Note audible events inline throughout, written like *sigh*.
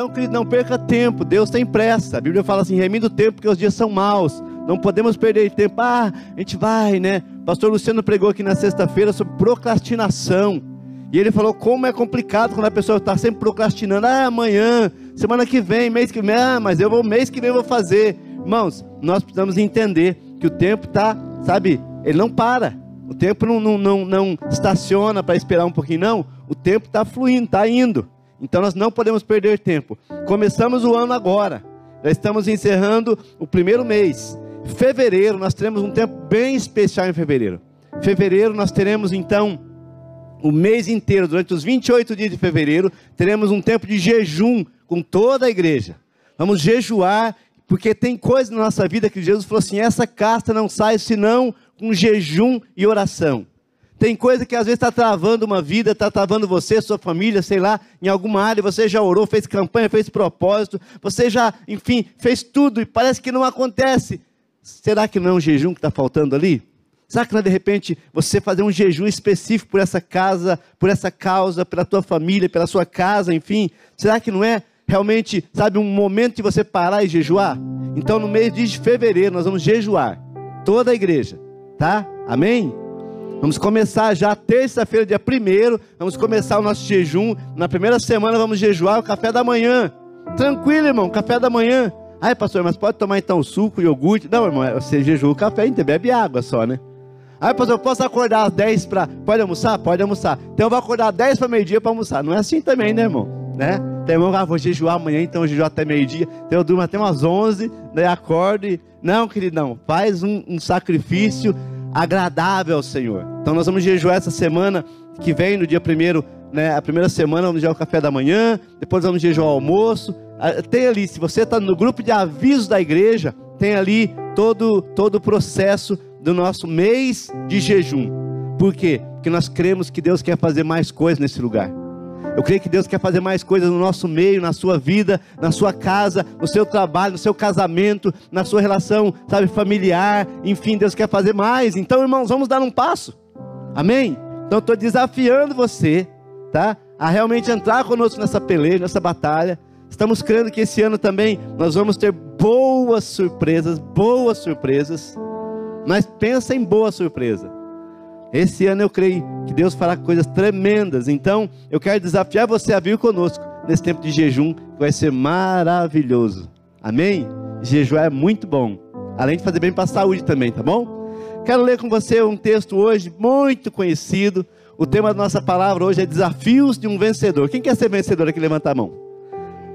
Então, querido, não perca tempo. Deus tem pressa. A Bíblia fala assim: remindo o tempo, porque os dias são maus. Não podemos perder tempo. Ah, a gente vai, né? Pastor Luciano pregou aqui na sexta-feira sobre procrastinação. E ele falou como é complicado quando a pessoa está sempre procrastinando. Ah, amanhã, semana que vem, mês que vem. Ah, mas eu vou mês que vem eu vou fazer. Irmãos, nós precisamos entender que o tempo está, sabe, ele não para. O tempo não, não, não, não estaciona para esperar um pouquinho, não. O tempo está fluindo, está indo. Então nós não podemos perder tempo. Começamos o ano agora. Já estamos encerrando o primeiro mês. Fevereiro, nós teremos um tempo bem especial em fevereiro. Fevereiro nós teremos então o mês inteiro, durante os 28 dias de fevereiro, teremos um tempo de jejum com toda a igreja. Vamos jejuar, porque tem coisa na nossa vida que Jesus falou assim: essa casta não sai senão com jejum e oração. Tem coisa que às vezes está travando uma vida, está travando você, sua família, sei lá, em alguma área. Você já orou, fez campanha, fez propósito, você já, enfim, fez tudo e parece que não acontece. Será que não é um jejum que está faltando ali? Será que não é de repente você fazer um jejum específico por essa casa, por essa causa, pela tua família, pela sua casa, enfim? Será que não é realmente, sabe, um momento de você parar e jejuar? Então, no mês de fevereiro, nós vamos jejuar. Toda a igreja, tá? Amém? Vamos começar já terça-feira, dia 1 Vamos começar o nosso jejum. Na primeira semana vamos jejuar o café da manhã. Tranquilo, irmão, café da manhã. Ai, pastor, mas pode tomar então suco, iogurte? Não, irmão, é, você jejua o café, então bebe água só, né? Ai, pastor, eu posso acordar às 10 para. Pode almoçar? Pode almoçar. Então eu vou acordar às 10 para meio-dia para almoçar. Não é assim também, né, irmão? Né? Tem irmão, ah, vou jejuar amanhã, então eu jejuo até meio-dia. Então eu durmo até umas 11, daí acordo e. Não, queridão, faz um, um sacrifício agradável ao Senhor. Então nós vamos jejuar essa semana que vem, no dia primeiro, né? A primeira semana vamos jejuar o café da manhã, depois vamos jejuar o almoço. Ah, tem ali, se você está no grupo de avisos da igreja, tem ali todo, todo o processo do nosso mês de jejum. Por quê? Porque nós cremos que Deus quer fazer mais coisas nesse lugar. Eu creio que Deus quer fazer mais coisas no nosso meio, na sua vida, na sua casa, no seu trabalho, no seu casamento, na sua relação, sabe, familiar. Enfim, Deus quer fazer mais. Então, irmãos, vamos dar um passo. Amém? Então, estou desafiando você, tá? A realmente entrar conosco nessa peleja, nessa batalha. Estamos crendo que esse ano também nós vamos ter boas surpresas, boas surpresas. Mas pensa em boa surpresa. Esse ano eu creio que Deus fará coisas tremendas. Então, eu quero desafiar você a vir conosco nesse tempo de jejum, que vai ser maravilhoso. Amém? Jejuar é muito bom. Além de fazer bem para a saúde também, tá bom? Quero ler com você um texto hoje muito conhecido. O tema da nossa palavra hoje é desafios de um vencedor. Quem quer ser vencedor aqui? Levanta a mão.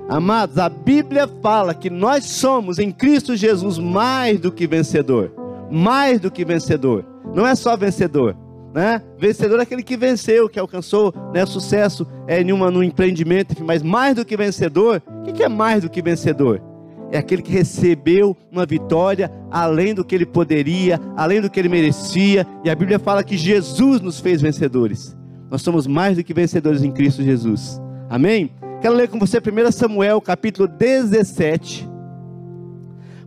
Amados, a Bíblia fala que nós somos em Cristo Jesus mais do que vencedor. Mais do que vencedor. Não é só vencedor, né? Vencedor é aquele que venceu, que alcançou né, sucesso é, em uma, no empreendimento, enfim, mas mais do que vencedor, o que é mais do que vencedor? É aquele que recebeu uma vitória além do que ele poderia, além do que ele merecia, e a Bíblia fala que Jesus nos fez vencedores. Nós somos mais do que vencedores em Cristo Jesus. Amém? Quero ler com você 1 Samuel, capítulo 17.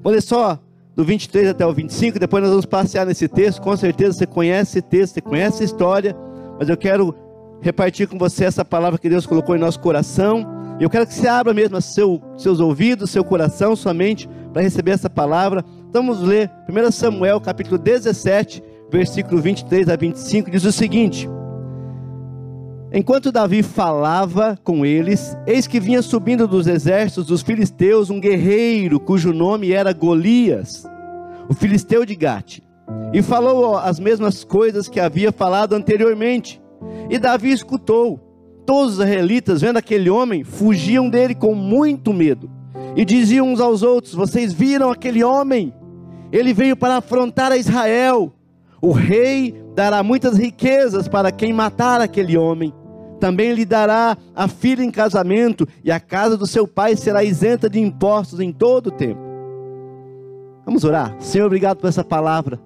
Vou ler só do 23 até o 25, depois nós vamos passear nesse texto. Com certeza você conhece esse texto, você conhece a história, mas eu quero repartir com você essa palavra que Deus colocou em nosso coração. Eu quero que você abra mesmo seu, seus ouvidos, seu coração, sua mente, para receber essa palavra. Então vamos ler 1 Samuel, capítulo 17, versículo 23 a 25, diz o seguinte: Enquanto Davi falava com eles, eis que vinha subindo dos exércitos dos filisteus um guerreiro cujo nome era Golias o filisteu de Gate, e falou as mesmas coisas que havia falado anteriormente. E Davi escutou. Todos os israelitas, vendo aquele homem, fugiam dele com muito medo. E diziam uns aos outros: Vocês viram aquele homem? Ele veio para afrontar a Israel. O rei dará muitas riquezas para quem matar aquele homem. Também lhe dará a filha em casamento, e a casa do seu pai será isenta de impostos em todo o tempo. Vamos orar. Senhor, obrigado por essa palavra.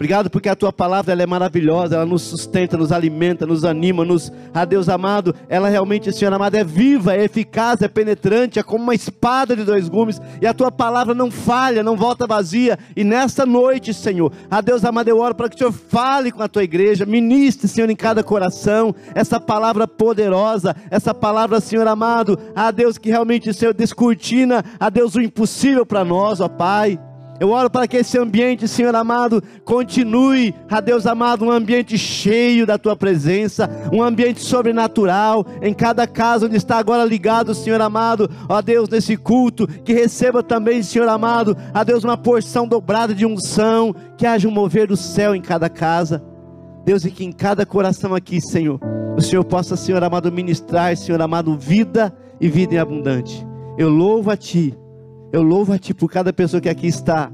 Obrigado porque a tua palavra ela é maravilhosa, ela nos sustenta, nos alimenta, nos anima, nos, a Deus amado, ela realmente, Senhor amado, é viva, é eficaz, é penetrante, é como uma espada de dois gumes, e a tua palavra não falha, não volta vazia. E nesta noite, Senhor, a Deus amado, eu oro para que o Senhor fale com a tua igreja, ministre, Senhor, em cada coração, essa palavra poderosa, essa palavra, Senhor amado, a Deus que realmente, Senhor, descortina, a Deus o impossível para nós, ó Pai. Eu oro para que esse ambiente, Senhor amado, continue, a Deus amado, um ambiente cheio da tua presença, um ambiente sobrenatural, em cada casa onde está agora ligado, Senhor amado, ó Deus, nesse culto, que receba também, Senhor amado, a Deus, uma porção dobrada de unção, que haja um mover do céu em cada casa. Deus, e que em cada coração aqui, Senhor, o Senhor possa, Senhor amado, ministrar, Senhor amado, vida e vida em abundante. Eu louvo a Ti eu louvo a Ti por cada pessoa que aqui está.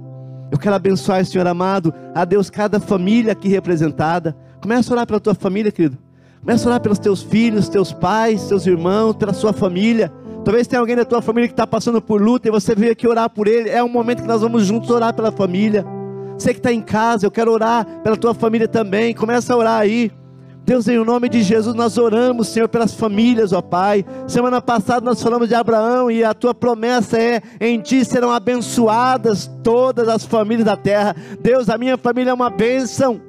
Eu quero abençoar, Senhor amado, a Deus, cada família aqui representada. Começa a orar pela tua família, querido. Começa a orar pelos teus filhos, teus pais, teus irmãos, pela sua família. Talvez tenha alguém da tua família que está passando por luta e você veio aqui orar por ele. É um momento que nós vamos juntos orar pela família. Você que está em casa, eu quero orar pela tua família também. Começa a orar aí. Deus, em nome de Jesus, nós oramos, Senhor, pelas famílias, ó Pai. Semana passada nós falamos de Abraão e a tua promessa é: em ti serão abençoadas todas as famílias da terra. Deus, a minha família é uma bênção.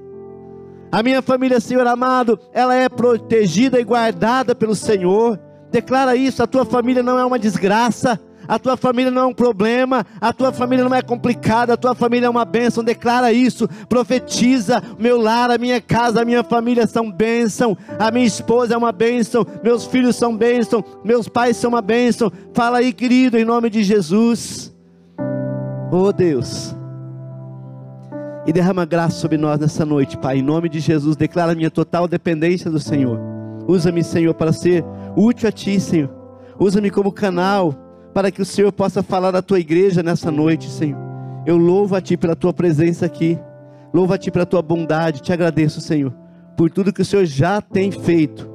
A minha família, Senhor amado, ela é protegida e guardada pelo Senhor. Declara isso: a tua família não é uma desgraça a tua família não é um problema, a tua família não é complicada, a tua família é uma bênção. Declara isso, profetiza: meu lar, a minha casa, a minha família são bênção, a minha esposa é uma bênção, meus filhos são bênção, meus pais são uma bênção. Fala aí, querido, em nome de Jesus. Oh Deus. E derrama graça sobre nós nessa noite, Pai. Em nome de Jesus, declara minha total dependência do Senhor. Usa-me, Senhor, para ser útil a Ti, Senhor. Usa-me como canal para que o Senhor possa falar à tua igreja nessa noite, Senhor. Eu louvo a Ti pela Tua presença aqui, louvo a Ti pela Tua bondade, te agradeço, Senhor, por tudo que o Senhor já tem feito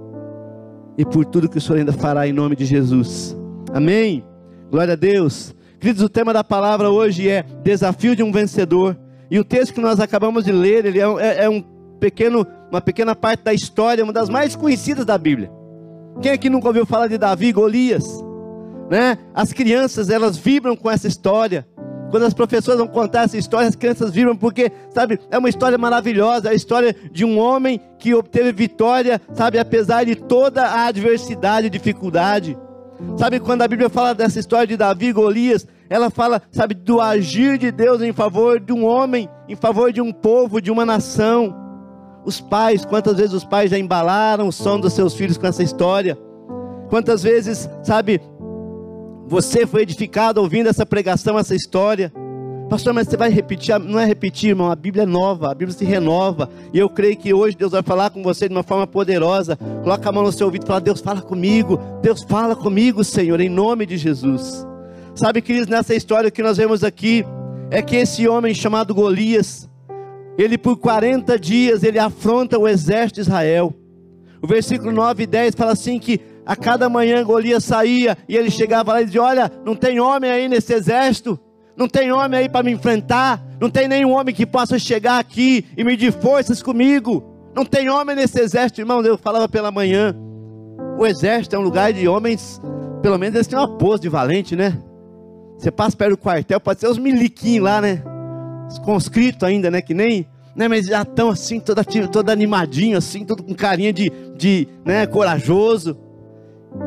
e por tudo que o Senhor ainda fará em nome de Jesus. Amém. Glória a Deus. Queridos, o tema da palavra hoje é desafio de um vencedor. E o texto que nós acabamos de ler, ele é, é, é um pequeno, uma pequena parte da história, uma das mais conhecidas da Bíblia. Quem aqui nunca ouviu falar de Davi e Golias? Né? As crianças, elas vibram com essa história. Quando as professoras vão contar essa história, as crianças vibram porque, sabe, é uma história maravilhosa, é a história de um homem que obteve vitória, sabe, apesar de toda a adversidade e dificuldade. Sabe, quando a Bíblia fala dessa história de Davi e Golias, ela fala, sabe, do agir de Deus em favor de um homem, em favor de um povo, de uma nação. Os pais, quantas vezes os pais já embalaram o som dos seus filhos com essa história? Quantas vezes, sabe, você foi edificado ouvindo essa pregação, essa história. Pastor, mas você vai repetir? Não é repetir, irmão. A Bíblia é nova, a Bíblia se renova. E eu creio que hoje Deus vai falar com você de uma forma poderosa. Coloca a mão no seu ouvido e fala: Deus, fala comigo. Deus, fala comigo, Senhor, em nome de Jesus. Sabe, queridos, nessa história que nós vemos aqui, é que esse homem chamado Golias, ele por 40 dias, ele afronta o exército de Israel. O versículo 9 e 10 fala assim: que a cada manhã Golias saía e ele chegava lá e dizia: Olha, não tem homem aí nesse exército, não tem homem aí para me enfrentar, não tem nenhum homem que possa chegar aqui e medir forças comigo. Não tem homem nesse exército, irmão. Eu falava pela manhã. O exército é um lugar de homens, pelo menos eles têm uma pose de valente, né? Você passa perto do quartel, pode ser os miliquinhos lá, né? Os conscritos ainda, né? Que nem né, mas já estão assim, todo, todo animadinho, assim, todo com carinha de, de né, corajoso.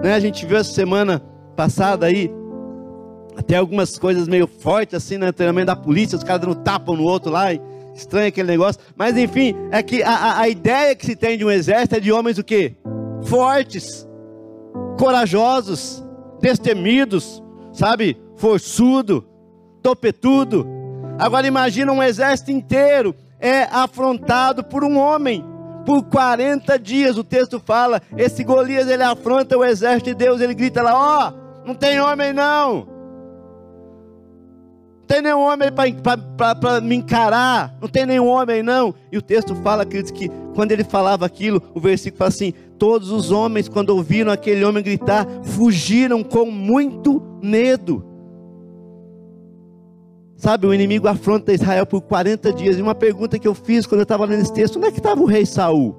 Né, a gente viu essa semana passada aí, até algumas coisas meio fortes assim no treinamento da polícia, os caras dando tapa um no outro lá, e estranho aquele negócio. Mas enfim, é que a, a ideia que se tem de um exército é de homens o quê? Fortes, corajosos, destemidos, sabe? Forçudo, topetudo. Agora imagina um exército inteiro é afrontado por um homem por 40 dias. O texto fala: esse Golias ele afronta o exército de Deus. Ele grita lá: Ó, oh, não tem homem não. Não tem nenhum homem para me encarar. Não tem nenhum homem não. E o texto fala, queridos, que quando ele falava aquilo, o versículo fala assim: Todos os homens, quando ouviram aquele homem gritar, fugiram com muito medo. Sabe, o inimigo afronta Israel por 40 dias. E uma pergunta que eu fiz quando eu estava lendo esse texto: onde é que estava o rei Saul?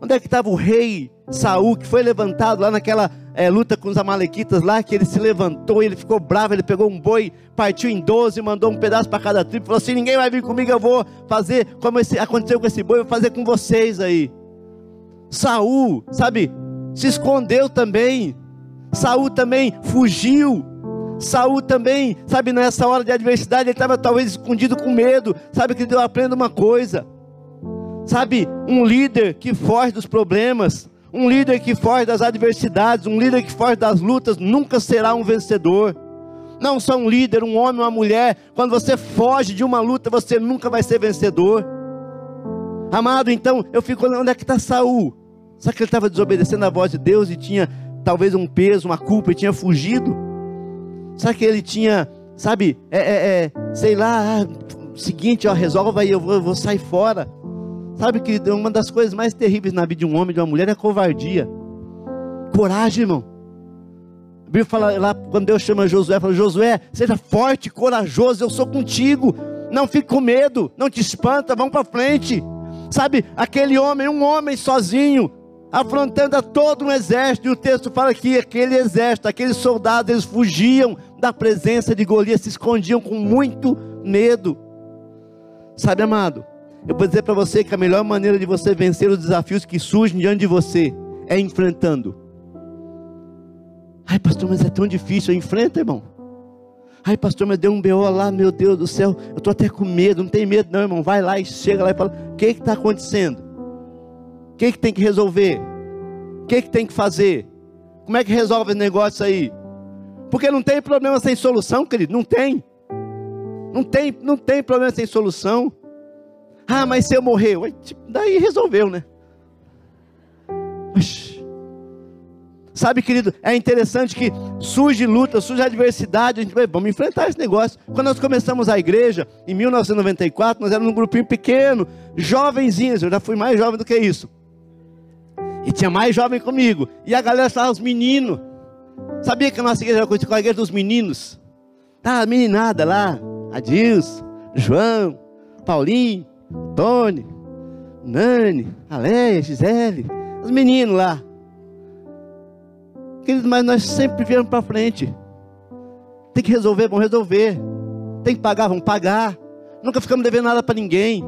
Onde é que estava o rei Saul que foi levantado lá naquela é, luta com os amalequitas lá, que ele se levantou, ele ficou bravo, ele pegou um boi, partiu em 12, mandou um pedaço para cada tribo, falou assim: ninguém vai vir comigo, eu vou fazer como esse, aconteceu com esse boi, eu vou fazer com vocês aí. Saul, sabe, se escondeu também. Saul também fugiu. Saul também, sabe, nessa hora de adversidade, ele estava talvez escondido com medo. Sabe que eu aprendo uma coisa. Sabe, um líder que foge dos problemas, um líder que foge das adversidades, um líder que foge das lutas, nunca será um vencedor. Não só um líder, um homem, uma mulher. Quando você foge de uma luta, você nunca vai ser vencedor. Amado, então eu fico olhando onde é que está Saul. Será que ele estava desobedecendo a voz de Deus e tinha talvez um peso, uma culpa e tinha fugido? Será que ele tinha, sabe, é, é, é sei lá, ah, seguinte, ó, resolva aí, eu vou, eu vou sair fora. Sabe que uma das coisas mais terríveis na vida de um homem e de uma mulher é covardia. Coragem, irmão. A Bíblia fala lá, quando Deus chama Josué, fala: Josué, seja forte, corajoso, eu sou contigo. Não fique com medo, não te espanta, vamos para frente. Sabe, aquele homem, um homem sozinho, afrontando a todo um exército, e o texto fala que aquele exército, aqueles soldados, eles fugiam da presença de Golias, se escondiam com muito medo. Sabe, amado, eu vou dizer para você que a melhor maneira de você vencer os desafios que surgem diante de você é enfrentando. Ai, pastor, mas é tão difícil. Enfrenta, irmão. Ai, pastor, mas deu um BO lá, meu Deus do céu. Eu estou até com medo. Não tem medo, não, irmão. Vai lá e chega lá e fala: O que está acontecendo? O que, que tem que resolver? O que, que tem que fazer? Como é que resolve esse negócio aí? Porque não tem problema sem solução, querido. Não tem. Não tem, não tem problema sem solução. Ah, mas se eu morrer, tipo, daí resolveu, né? Sabe, querido, é interessante que surge luta, surge adversidade, a gente vai, vamos enfrentar esse negócio. Quando nós começamos a igreja, em 1994, nós éramos um grupinho pequeno, jovenzinhos, eu já fui mais jovem do que isso. E tinha mais jovem comigo. E a galera estava os meninos. Sabia que a nossa igreja era com a igreja dos meninos? Tá, a meninada lá, Adilson, João, Paulinho, Tony, Nani, Aleia, Gisele, os meninos lá. Queridos, mas nós sempre viemos para frente. Tem que resolver, vamos resolver. Tem que pagar, vamos pagar. Nunca ficamos devendo nada para ninguém.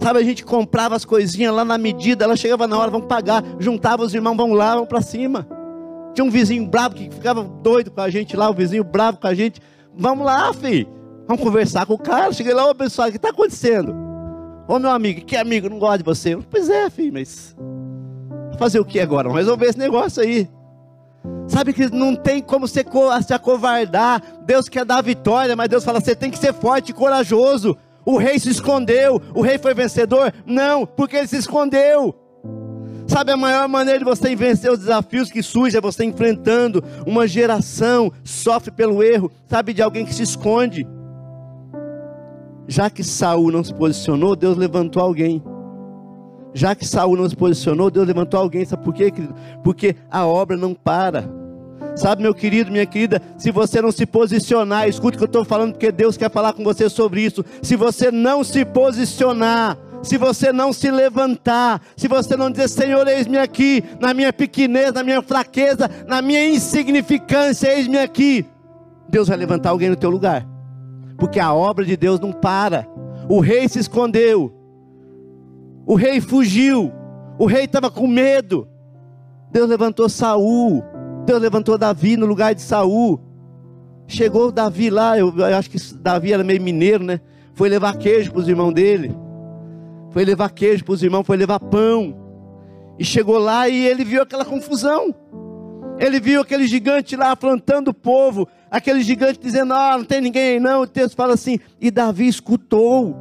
Sabe, a gente comprava as coisinhas lá na medida, ela chegava na hora, vamos pagar. Juntava os irmãos, vamos lá, vamos para cima. Tinha um vizinho bravo que ficava doido com a gente lá, o vizinho bravo com a gente. Vamos lá, filho. Vamos conversar com o cara. Cheguei lá, ô pessoal, o que está acontecendo? Ô meu amigo, que amigo, não gosta de você. Pois é, filho, mas fazer o que agora? Vamos resolver esse negócio aí. Sabe que não tem como se, se acovardar. Deus quer dar vitória, mas Deus fala: você tem que ser forte e corajoso. O rei se escondeu, o rei foi vencedor? Não, porque ele se escondeu. Sabe, a maior maneira de você vencer os desafios que surgem é você enfrentando. Uma geração sofre pelo erro, sabe, de alguém que se esconde. Já que Saul não se posicionou, Deus levantou alguém. Já que Saul não se posicionou, Deus levantou alguém. Sabe por quê, querido? Porque a obra não para. Sabe, meu querido, minha querida, se você não se posicionar, escute o que eu estou falando, porque Deus quer falar com você sobre isso. Se você não se posicionar, se você não se levantar, se você não dizer, Senhor, eis-me aqui, na minha pequenez, na minha fraqueza, na minha insignificância, eis-me aqui, Deus vai levantar alguém no teu lugar porque a obra de Deus não para. O rei se escondeu, o rei fugiu, o rei estava com medo. Deus levantou Saul, Deus levantou Davi no lugar de Saul. Chegou Davi lá, eu, eu acho que Davi era meio mineiro, né? Foi levar queijo para os irmãos dele. Foi levar queijo para os irmãos, foi levar pão. E chegou lá e ele viu aquela confusão. Ele viu aquele gigante lá afrontando o povo, aquele gigante dizendo: Ah, não tem ninguém aí não. O texto fala assim: E Davi escutou.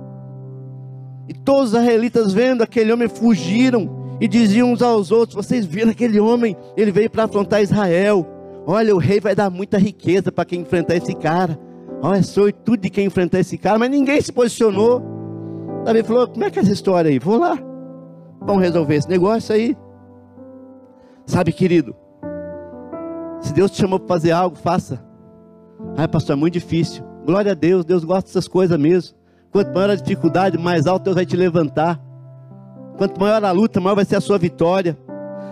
E todos os israelitas vendo aquele homem fugiram e diziam uns aos outros: Vocês viram aquele homem? Ele veio para afrontar Israel. Olha, o rei vai dar muita riqueza para quem enfrentar esse cara. Olha, sou tudo de quem enfrentar esse cara, mas ninguém se posicionou. Davi falou: Como é que é essa história aí? Vou lá, vamos resolver esse negócio aí. Sabe, querido, se Deus te chamou para fazer algo, faça. Ai, pastor, é muito difícil. Glória a Deus, Deus gosta dessas coisas mesmo. Quanto maior a dificuldade, mais alto Deus vai te levantar. Quanto maior a luta, maior vai ser a sua vitória.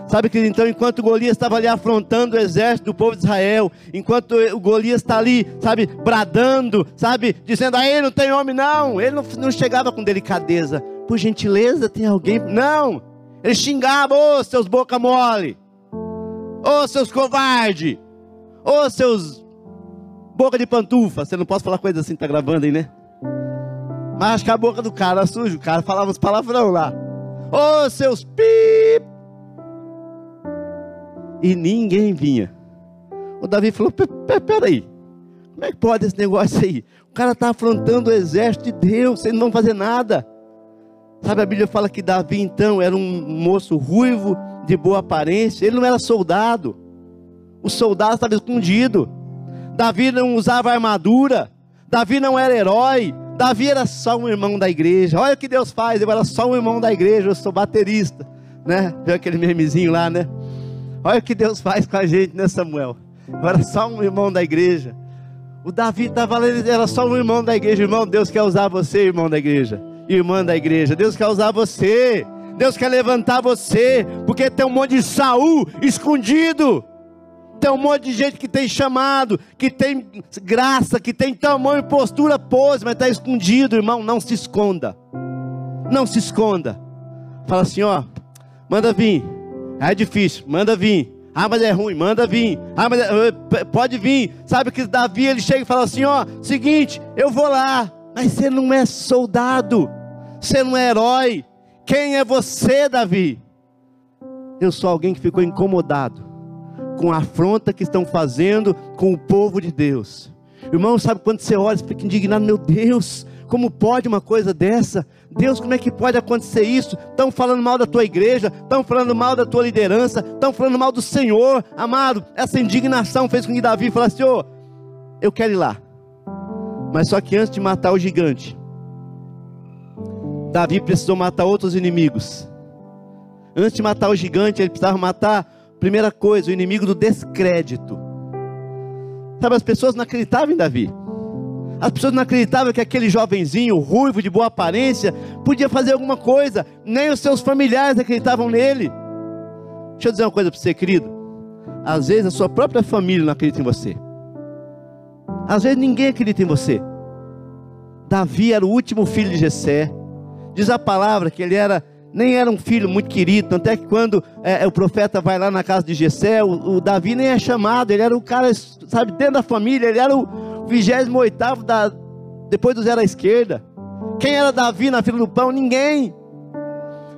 Sabe que então, enquanto Golias estava ali afrontando o exército do povo de Israel, enquanto o Golias está ali, sabe, bradando, sabe, dizendo, aí não tem homem não, ele não, não chegava com delicadeza, por gentileza, tem alguém, não, ele xingava, ô oh, seus boca mole, ô oh, seus covarde, ô oh, seus boca de pantufa, você não pode falar coisa assim, tá gravando aí, né? Mas acho que a boca do cara suja, o cara falava os palavrão lá, ô seus pip, e ninguém vinha. O Davi falou: peraí, como é que pode esse negócio aí? O cara está afrontando o exército de Deus, vocês não vão fazer nada. Sabe, a Bíblia fala que Davi então era um moço ruivo, de boa aparência, ele não era soldado. O soldado estava escondido. Davi não usava armadura. Davi não era herói. Davi era só um irmão da igreja. Olha o que Deus faz, eu era só um irmão da igreja, eu sou baterista. Né? Viu aquele memezinho lá, né? Olha o que Deus faz com a gente, né, Samuel? Agora só um irmão da igreja. O Davi estava ele era só um irmão da igreja. Irmão, Deus quer usar você, irmão da igreja. Irmã da igreja. Deus quer usar você. Deus quer levantar você. Porque tem um monte de Saul escondido. Tem um monte de gente que tem chamado, que tem graça, que tem tamanho postura pose, mas está escondido, irmão. Não se esconda. Não se esconda. Fala assim, ó. Manda vir. É difícil, manda vir. Ah, mas é ruim, manda vir. Ah, mas é, pode vir. Sabe que Davi ele chega e fala assim: ó, seguinte, eu vou lá. Mas você não é soldado, você não é herói. Quem é você, Davi? Eu sou alguém que ficou incomodado com a afronta que estão fazendo com o povo de Deus. Irmão, sabe quando você olha, você fica indignado, meu Deus, como pode uma coisa dessa? Deus, como é que pode acontecer isso? Estão falando mal da tua igreja, estão falando mal da tua liderança, estão falando mal do Senhor, amado. Essa indignação fez com que Davi falasse: Senhor, eu quero ir lá. Mas só que antes de matar o gigante, Davi precisou matar outros inimigos. Antes de matar o gigante, ele precisava matar, primeira coisa, o inimigo do descrédito. Sabe, as pessoas não acreditavam em Davi. As pessoas não acreditavam que aquele jovenzinho, ruivo, de boa aparência, podia fazer alguma coisa. Nem os seus familiares acreditavam nele. Deixa eu dizer uma coisa para você, querido. Às vezes a sua própria família não acredita em você. Às vezes ninguém acredita em você. Davi era o último filho de Jessé. Diz a palavra que ele era nem era um filho muito querido, tanto é que quando é, o profeta vai lá na casa de Jessé, o, o, Davi nem é chamado, ele era o cara, sabe, dentro da família, ele era o, 28 da, depois do zero à esquerda. Quem era Davi na fila do pão? Ninguém.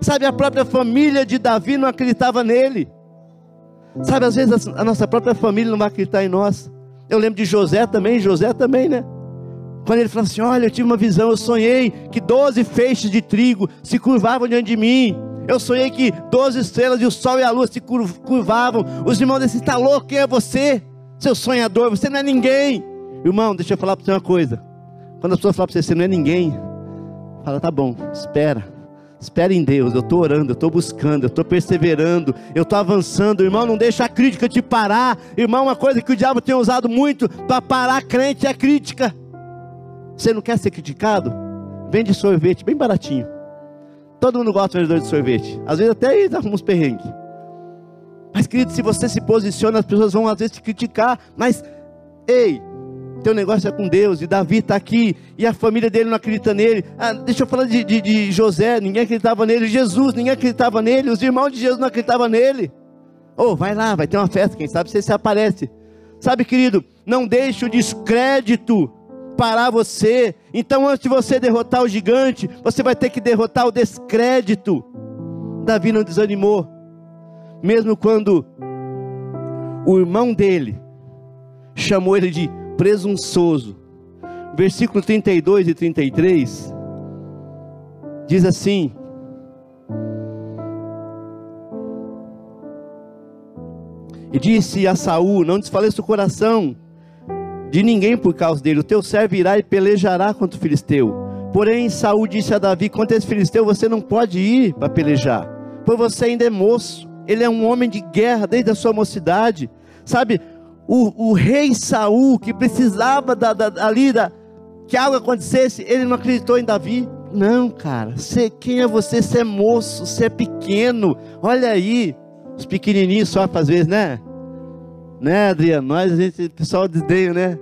Sabe, a própria família de Davi não acreditava nele. Sabe, às vezes a nossa própria família não vai acreditar em nós. Eu lembro de José também, José também, né? Quando ele falou assim: Olha, eu tive uma visão, eu sonhei que 12 feixes de trigo se curvavam diante de mim. Eu sonhei que 12 estrelas e o sol e a lua se curvavam. Os irmãos disseram: Está louco? Quem é você? Seu sonhador, você não é ninguém. Irmão, deixa eu falar para você uma coisa. Quando as pessoas falam para você, você não é ninguém, fala, tá bom, espera. Espera em Deus, eu estou orando, eu estou buscando, eu estou perseverando, eu estou avançando, irmão. Não deixa a crítica te parar, irmão. Uma coisa que o diabo tem usado muito para parar crente é a crítica. Você não quer ser criticado? Vende sorvete bem baratinho. Todo mundo gosta de vendedor de sorvete, às vezes até aí arruma uns perrengues. Mas, querido, se você se posiciona, as pessoas vão às vezes te criticar, mas, ei, teu negócio é com Deus, e Davi está aqui, e a família dele não acredita nele. Ah, deixa eu falar de, de, de, José, ninguém acreditava nele, Jesus, ninguém acreditava nele, os irmãos de Jesus não acreditavam nele. Oh, vai lá, vai ter uma festa, quem sabe você se aparece. Sabe, querido, não deixe o descrédito parar você. Então, antes de você derrotar o gigante, você vai ter que derrotar o descrédito. Davi não desanimou, mesmo quando o irmão dele chamou ele de presunçoso. Versículo 32 e 33 diz assim: E disse a Saul: Não desfaleça o coração de ninguém por causa dele. O teu servo irá e pelejará contra o filisteu. Porém, Saul disse a Davi: Contra esse filisteu você não pode ir para pelejar, pois você ainda é moço. Ele é um homem de guerra desde a sua mocidade. Sabe, o, o rei Saul, que precisava da, da, ali que algo acontecesse, ele não acreditou em Davi. Não, cara, você, quem é você? Você é moço, você é pequeno. Olha aí, os pequenininhos sofrem às vezes, né? Né, Adriano? Nós, a gente, pessoal desdenha, né?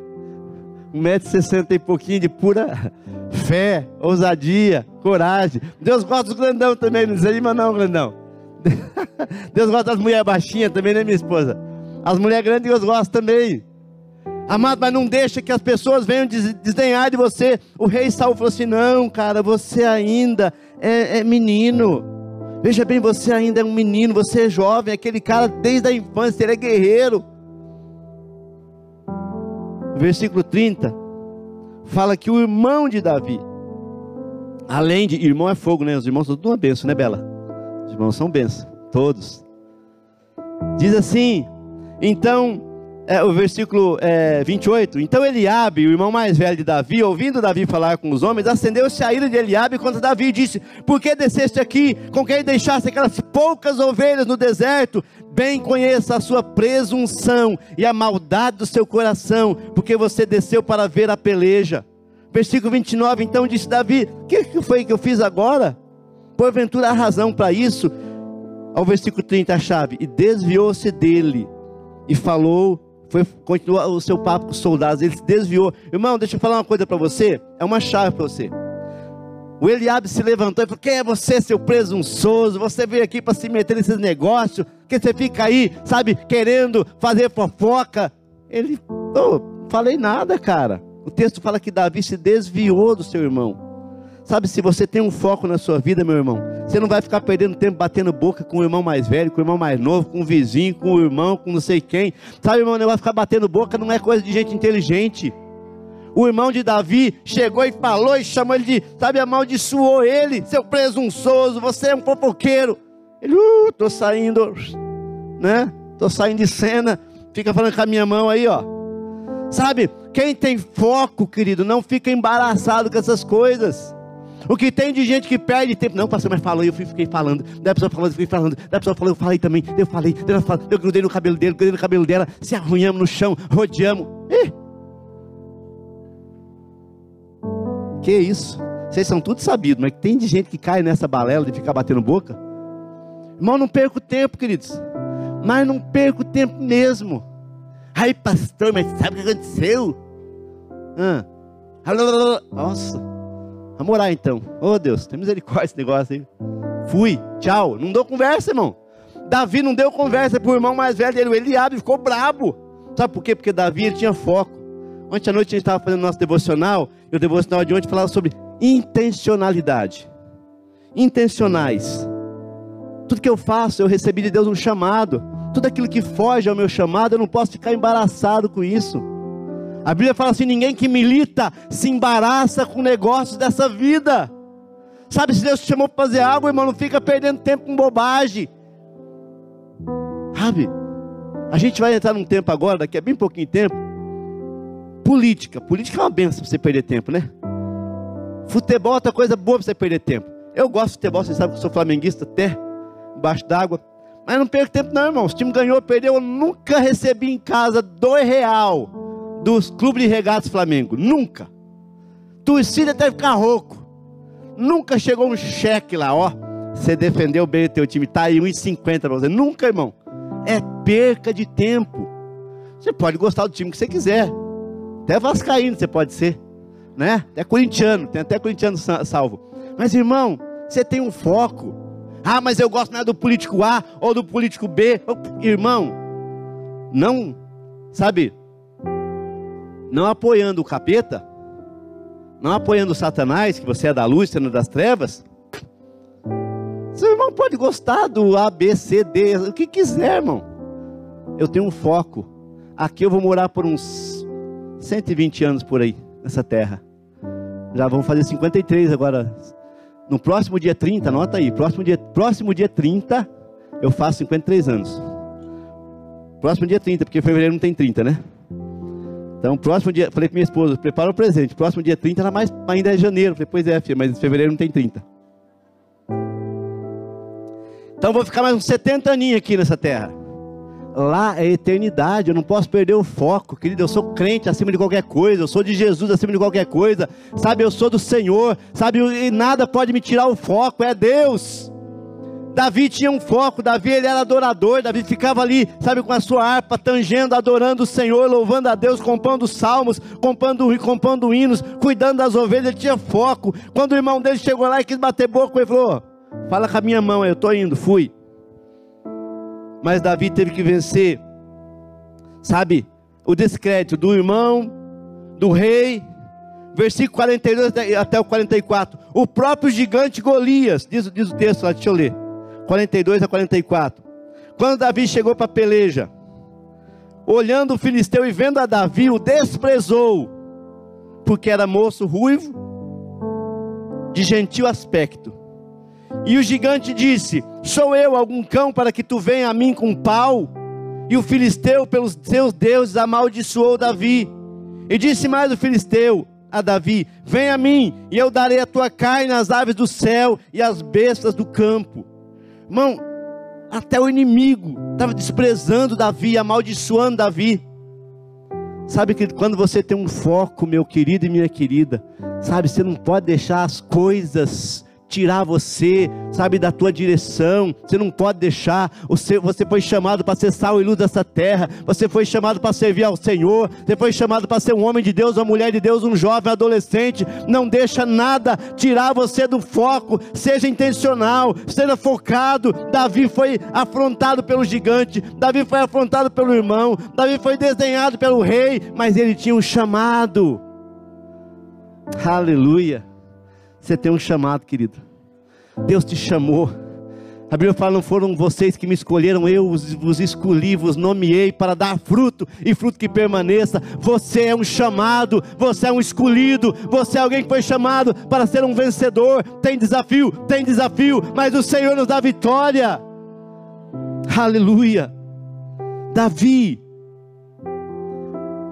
1,60m e pouquinho de pura fé, ousadia, coragem. Deus gosta dos grandão também, não desanima não, grandão. *laughs* Deus gosta das mulheres baixinhas também, né, minha esposa? As mulheres grandes Deus gosta também. Amado, mas não deixa que as pessoas venham desdenhar de você. O rei Saul falou assim: Não, cara, você ainda é, é menino. Veja bem, você ainda é um menino, você é jovem, aquele cara desde a infância, ele é guerreiro. Versículo 30 fala que o irmão de Davi, além de irmão é fogo, né? Os irmãos são tudo uma benção, né, Bela? Os irmãos são bênçãos, todos. Diz assim: então é, o versículo é, 28. Então Eliabe, o irmão mais velho de Davi, ouvindo Davi falar com os homens, acendeu-se a ira de Eliabe contra Davi e disse: Por que desceste aqui com quem deixaste aquelas poucas ovelhas no deserto? Bem conheça a sua presunção e a maldade do seu coração, porque você desceu para ver a peleja. Versículo 29, então disse Davi: O que, que foi que eu fiz agora? Porventura há razão para isso? Ao versículo 30, a chave: E desviou-se dele e falou foi continuar o seu papo com os soldados, ele se desviou. Irmão, deixa eu falar uma coisa para você, é uma chave para você. O Eliabe se levantou e falou: Quem é você, seu presunçoso? Você veio aqui para se meter nesses negócios, que você fica aí, sabe, querendo fazer fofoca. Ele, oh, falei nada, cara. O texto fala que Davi se desviou do seu irmão. Sabe, se você tem um foco na sua vida, meu irmão, você não vai ficar perdendo tempo batendo boca com o irmão mais velho, com o irmão mais novo, com o vizinho, com o irmão, com não sei quem. Sabe, irmão, o negócio de ficar batendo boca não é coisa de gente inteligente. O irmão de Davi chegou e falou e chamou ele de, sabe, amaldiçoou ele, seu presunçoso, você é um fofoqueiro. Ele, uh, tô saindo, né? Tô saindo de cena. Fica falando com a minha mão aí, ó. Sabe, quem tem foco, querido, não fica embaraçado com essas coisas. O que tem de gente que perde tempo. Não, pastor, mas falou, eu fiquei falando. Da pessoa falou, eu fiquei falando. Da pessoa falou, eu falei também. Eu falei, eu grudei no cabelo dele, grudei no cabelo dela. Se arrunhamos no chão, rodeamos. Ih! Que isso? Vocês são tudo sabidos, mas tem de gente que cai nessa balela de ficar batendo boca. Irmão, não perco tempo, queridos. Mas não perco tempo mesmo. Aí, pastor, mas sabe o que aconteceu? Ah. Nossa. Vamos orar então. Oh Deus, tem misericórdia esse negócio aí. Fui, tchau. Não deu conversa, irmão. Davi não deu conversa para o irmão mais velho dele, o Eliabe, ficou brabo. Sabe por quê? Porque Davi ele tinha foco. Ontem à noite a gente estava fazendo nosso devocional, e o devocional de ontem falava sobre intencionalidade. Intencionais. Tudo que eu faço, eu recebi de Deus um chamado. Tudo aquilo que foge ao meu chamado, eu não posso ficar embaraçado com isso. A Bíblia fala assim: ninguém que milita se embaraça com negócios dessa vida. Sabe, se Deus te chamou para fazer algo, irmão, não fica perdendo tempo com bobagem. Sabe, a gente vai entrar num tempo agora, daqui a bem pouquinho tempo. Política. Política é uma benção para você perder tempo, né? Futebol é outra coisa boa para você perder tempo. Eu gosto de futebol, você sabe que eu sou flamenguista até embaixo d'água. Mas não perco tempo, não, irmão. Se o time ganhou, perdeu, eu nunca recebi em casa dois real dos clubes de regatas Flamengo. Nunca. Torcida até ficar rouco. Nunca chegou um cheque lá, ó. Você defendeu bem o teu time, tá aí 1,50 para você. Nunca, irmão. É perca de tempo. Você pode gostar do time que você quiser. Até vascaíno você pode ser, né? Até corintiano, tem até corintiano salvo. Mas irmão, você tem um foco. Ah, mas eu gosto nada do político A ou do político B. Irmão, não, sabe? Não apoiando o capeta, não apoiando Satanás, que você é da luz, sendo das trevas. Seu irmão pode gostar do A, B, C, D, o que quiser, irmão. Eu tenho um foco. Aqui eu vou morar por uns 120 anos por aí, nessa terra. Já vamos fazer 53 agora. No próximo dia 30, anota aí, próximo dia, próximo dia 30, eu faço 53 anos. Próximo dia 30, porque fevereiro não tem 30, né? Então, próximo dia, falei com minha esposa, prepara o presente. Próximo dia 30 era mais, ainda é janeiro. Falei, pois é, filha, mas em fevereiro não tem 30. Então vou ficar mais uns 70 aninhos aqui nessa terra. lá é eternidade, eu não posso perder o foco, querido. Eu sou crente acima de qualquer coisa, eu sou de Jesus acima de qualquer coisa, sabe? Eu sou do Senhor, sabe? E nada pode me tirar o foco, é Deus. Davi tinha um foco, Davi ele era adorador, Davi ficava ali, sabe, com a sua harpa, tangendo, adorando o Senhor, louvando a Deus, compondo salmos, compondo, compondo hinos, cuidando das ovelhas, ele tinha foco. Quando o irmão dele chegou lá e quis bater boca, ele falou: Fala com a minha mão, eu estou indo, fui. Mas Davi teve que vencer, sabe, o descrédito do irmão, do rei, versículo 42 até o 44. O próprio gigante Golias, diz, diz o texto lá, deixa eu ler. 42 a 44. Quando Davi chegou para a peleja, olhando o filisteu e vendo a Davi, o desprezou, porque era moço ruivo, de gentil aspecto. E o gigante disse: Sou eu algum cão para que tu venha a mim com pau? E o filisteu, pelos seus deuses, amaldiçoou Davi. E disse mais o filisteu a Davi: Vem a mim, e eu darei a tua carne às aves do céu e às bestas do campo. Irmão, até o inimigo estava desprezando Davi, amaldiçoando Davi. Sabe que quando você tem um foco, meu querido e minha querida, sabe, você não pode deixar as coisas tirar você, sabe, da tua direção. Você não pode deixar. Você, você foi chamado para ser sal e luz dessa terra. Você foi chamado para servir ao Senhor. Você foi chamado para ser um homem de Deus, uma mulher de Deus, um jovem, adolescente. Não deixa nada tirar você do foco. Seja intencional, seja focado. Davi foi afrontado pelo gigante. Davi foi afrontado pelo irmão. Davi foi desenhado pelo rei, mas ele tinha um chamado. Aleluia. Você tem um chamado, querido. Deus te chamou. A Bíblia fala: não foram vocês que me escolheram, eu vos escolhi, vos nomeei para dar fruto e fruto que permaneça. Você é um chamado, você é um escolhido, você é alguém que foi chamado para ser um vencedor. Tem desafio, tem desafio, mas o Senhor nos dá vitória. Aleluia. Davi,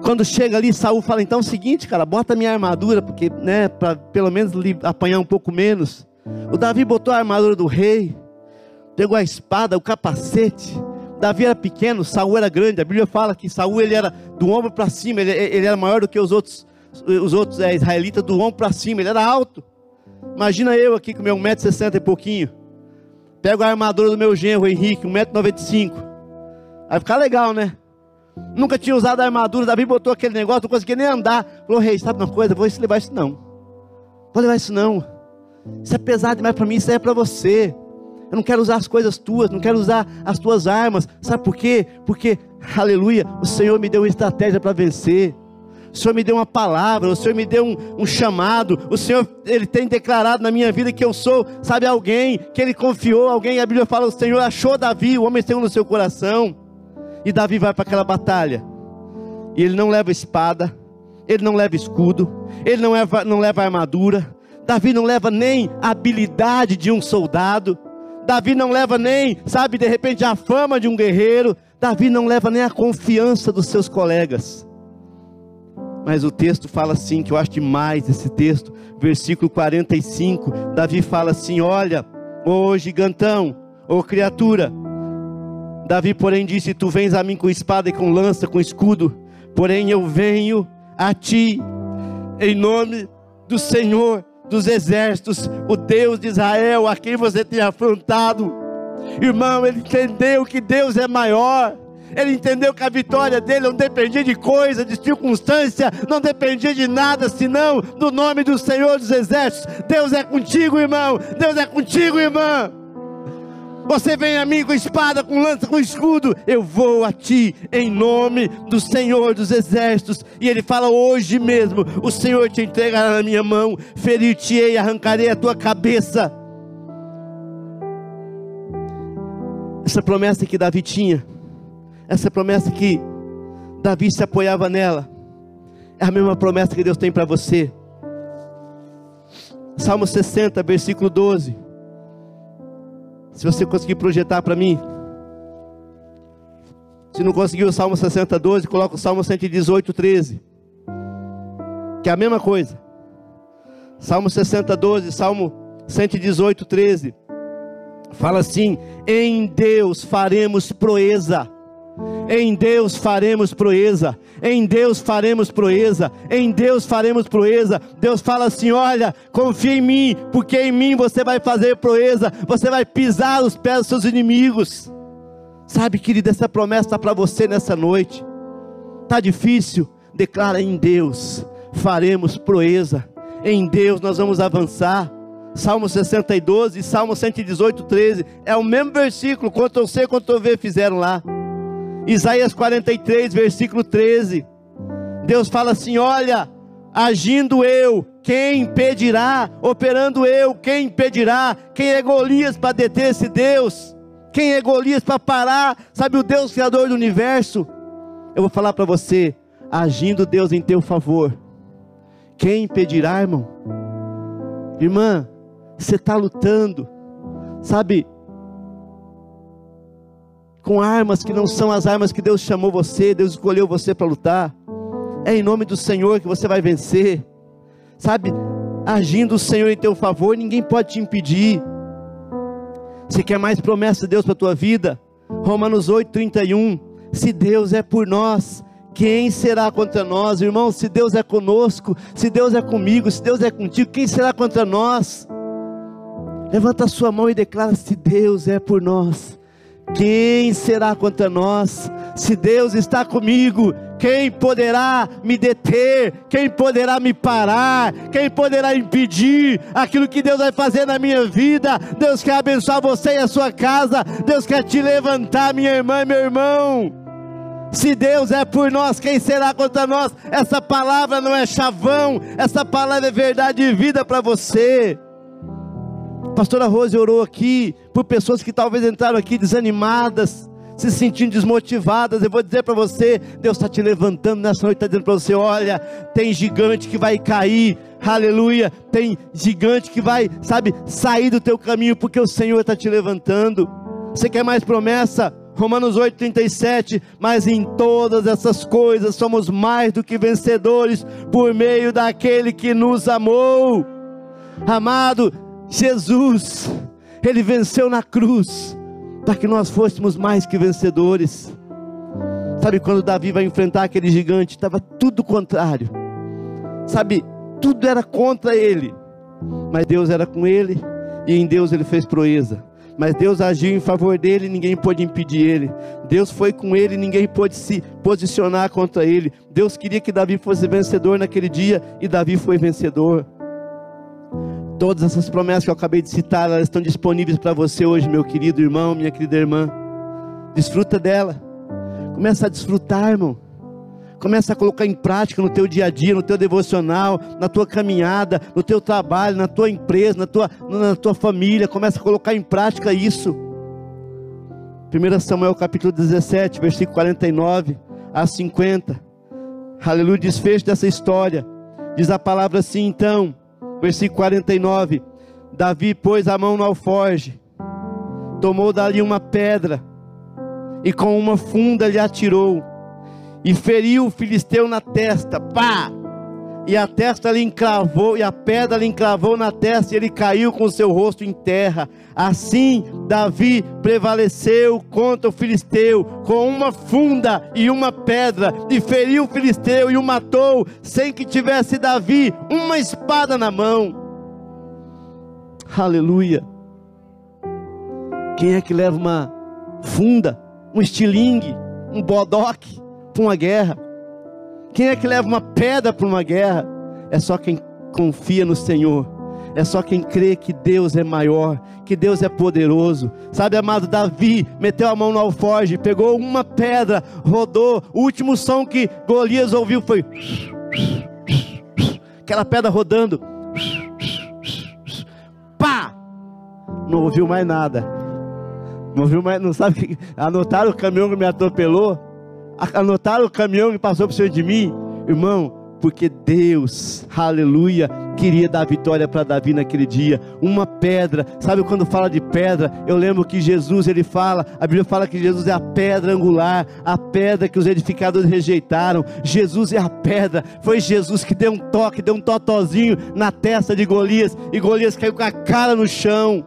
quando chega ali, Saul fala: então é o seguinte, cara, bota minha armadura, porque, né, para pelo menos apanhar um pouco menos. O Davi botou a armadura do rei, pegou a espada, o capacete. Davi era pequeno, Saul era grande. A Bíblia fala que Saul ele era do ombro para cima, ele, ele, era maior do que os outros, os outros é, israelitas do ombro para cima, ele era alto. Imagina eu aqui com meu 1,60m e pouquinho. Pego a armadura do meu genro, Henrique, 1,95m. Vai ficar legal, né? Nunca tinha usado a armadura, Davi botou aquele negócio, não conseguia nem andar. Falou, rei, sabe uma coisa? Vou levar isso não. Vou levar isso não. Isso é pesado demais para mim, isso é para você. Eu não quero usar as coisas tuas, não quero usar as tuas armas. Sabe por quê? Porque, aleluia, o Senhor me deu uma estratégia para vencer. O Senhor me deu uma palavra, o Senhor me deu um, um, chamado, o Senhor, Ele tem declarado na minha vida que eu sou, sabe, alguém, que Ele confiou, alguém, a Bíblia fala, o Senhor achou Davi, o homem segundo no seu coração. E Davi vai para aquela batalha. E ele não leva espada, ele não leva escudo, ele não leva, não leva armadura. Davi não leva nem a habilidade de um soldado. Davi não leva nem, sabe, de repente a fama de um guerreiro. Davi não leva nem a confiança dos seus colegas. Mas o texto fala assim, que eu acho demais esse texto, versículo 45. Davi fala assim: Olha, ô gigantão, ô criatura, Davi, porém, disse: Tu vens a mim com espada e com lança, com escudo, porém eu venho a ti, em nome do Senhor dos exércitos, o Deus de Israel, a quem você tem afrontado. Irmão, ele entendeu que Deus é maior. Ele entendeu que a vitória dele não dependia de coisa, de circunstância, não dependia de nada, senão do nome do Senhor dos Exércitos. Deus é contigo, irmão. Deus é contigo, irmã. Você vem a mim com espada, com lança, com escudo. Eu vou a ti em nome do Senhor dos Exércitos. E ele fala hoje mesmo: O Senhor te entregará na minha mão, ferir-te-ei, arrancarei a tua cabeça. Essa promessa que Davi tinha, essa promessa que Davi se apoiava nela, é a mesma promessa que Deus tem para você. Salmo 60, versículo 12. Se você conseguir projetar para mim. Se não conseguir o Salmo 60, 12, coloca o Salmo 118, 13. Que é a mesma coisa. Salmo 60, 12, Salmo 118, 13. Fala assim: Em Deus faremos proeza, Em Deus faremos proeza. Em Deus faremos proeza. Em Deus faremos proeza. Deus fala assim: olha, confia em mim, porque em mim você vai fazer proeza. Você vai pisar os pés dos seus inimigos. Sabe, querido, essa promessa está para você nessa noite. Está difícil? Declara em Deus faremos proeza. Em Deus nós vamos avançar. Salmo 62 e Salmo 118, 13. É o mesmo versículo, Ctrl C, Ctrl V fizeram lá. Isaías 43, versículo 13. Deus fala assim: Olha, agindo eu, quem impedirá? Operando eu, quem impedirá? Quem é Golias para deter esse Deus? Quem é Golias para parar? Sabe o Deus Criador do universo? Eu vou falar para você: agindo Deus em teu favor, quem impedirá, irmão? Irmã, você está lutando, sabe, com armas que não são as armas que Deus chamou você, Deus escolheu você para lutar. É em nome do Senhor que você vai vencer, sabe, agindo o Senhor em teu favor, ninguém pode te impedir. Você quer mais promessa de Deus para a tua vida? Romanos 8,31. Se Deus é por nós, quem será contra nós, irmão? Se Deus é conosco, se Deus é comigo, se Deus é contigo, quem será contra nós? Levanta a sua mão e declara: se Deus é por nós, quem será contra nós? Se Deus está comigo, quem poderá me deter? Quem poderá me parar? Quem poderá impedir aquilo que Deus vai fazer na minha vida? Deus quer abençoar você e a sua casa. Deus quer te levantar, minha irmã e meu irmão. Se Deus é por nós, quem será contra nós? Essa palavra não é chavão, essa palavra é verdade e vida para você. Pastora Rose orou aqui por pessoas que talvez entraram aqui desanimadas, se sentindo desmotivadas. Eu vou dizer para você: Deus está te levantando nessa noite, está dizendo para você: olha, tem gigante que vai cair, aleluia. Tem gigante que vai, sabe, sair do teu caminho, porque o Senhor está te levantando. Você quer mais promessa? Romanos 8,37, mas em todas essas coisas somos mais do que vencedores por meio daquele que nos amou. Amado, Jesus, Ele venceu na cruz, para que nós fôssemos mais que vencedores. Sabe quando Davi vai enfrentar aquele gigante, estava tudo contrário. Sabe, tudo era contra ele, mas Deus era com ele, e em Deus ele fez proeza. Mas Deus agiu em favor dele, ninguém pôde impedir ele. Deus foi com ele, ninguém pôde se posicionar contra ele. Deus queria que Davi fosse vencedor naquele dia, e Davi foi vencedor. Todas essas promessas que eu acabei de citar, elas estão disponíveis para você hoje, meu querido irmão, minha querida irmã. Desfruta dela. Começa a desfrutar, irmão. Começa a colocar em prática no teu dia a dia, no teu devocional, na tua caminhada, no teu trabalho, na tua empresa, na tua, na tua família. Começa a colocar em prática isso. 1 Samuel capítulo 17, versículo 49 a 50. Aleluia, desfecho dessa história. Diz a palavra assim, então versículo 49. Davi pôs a mão no alforge, tomou dali uma pedra e com uma funda lhe atirou e feriu o filisteu na testa. Pá! E a testa lhe encravou, e a pedra lhe encravou na testa, e ele caiu com o seu rosto em terra. Assim, Davi prevaleceu contra o filisteu, com uma funda e uma pedra, e feriu o filisteu e o matou, sem que tivesse Davi uma espada na mão. Aleluia. Quem é que leva uma funda, um estilingue, um bodoque para uma guerra? Quem é que leva uma pedra para uma guerra? É só quem confia no Senhor. É só quem crê que Deus é maior, que Deus é poderoso. Sabe, amado Davi meteu a mão no alforge, pegou uma pedra, rodou. O último som que Golias ouviu foi aquela pedra rodando. Pá! Não ouviu mais nada. Não ouviu mais, não sabe anotaram o caminhão que me atropelou? Anotaram o caminhão que passou por cima de mim, irmão, porque Deus, aleluia, queria dar vitória para Davi naquele dia. Uma pedra, sabe quando fala de pedra? Eu lembro que Jesus, ele fala, a Bíblia fala que Jesus é a pedra angular, a pedra que os edificadores rejeitaram. Jesus é a pedra, foi Jesus que deu um toque, deu um totozinho na testa de Golias, e Golias caiu com a cara no chão,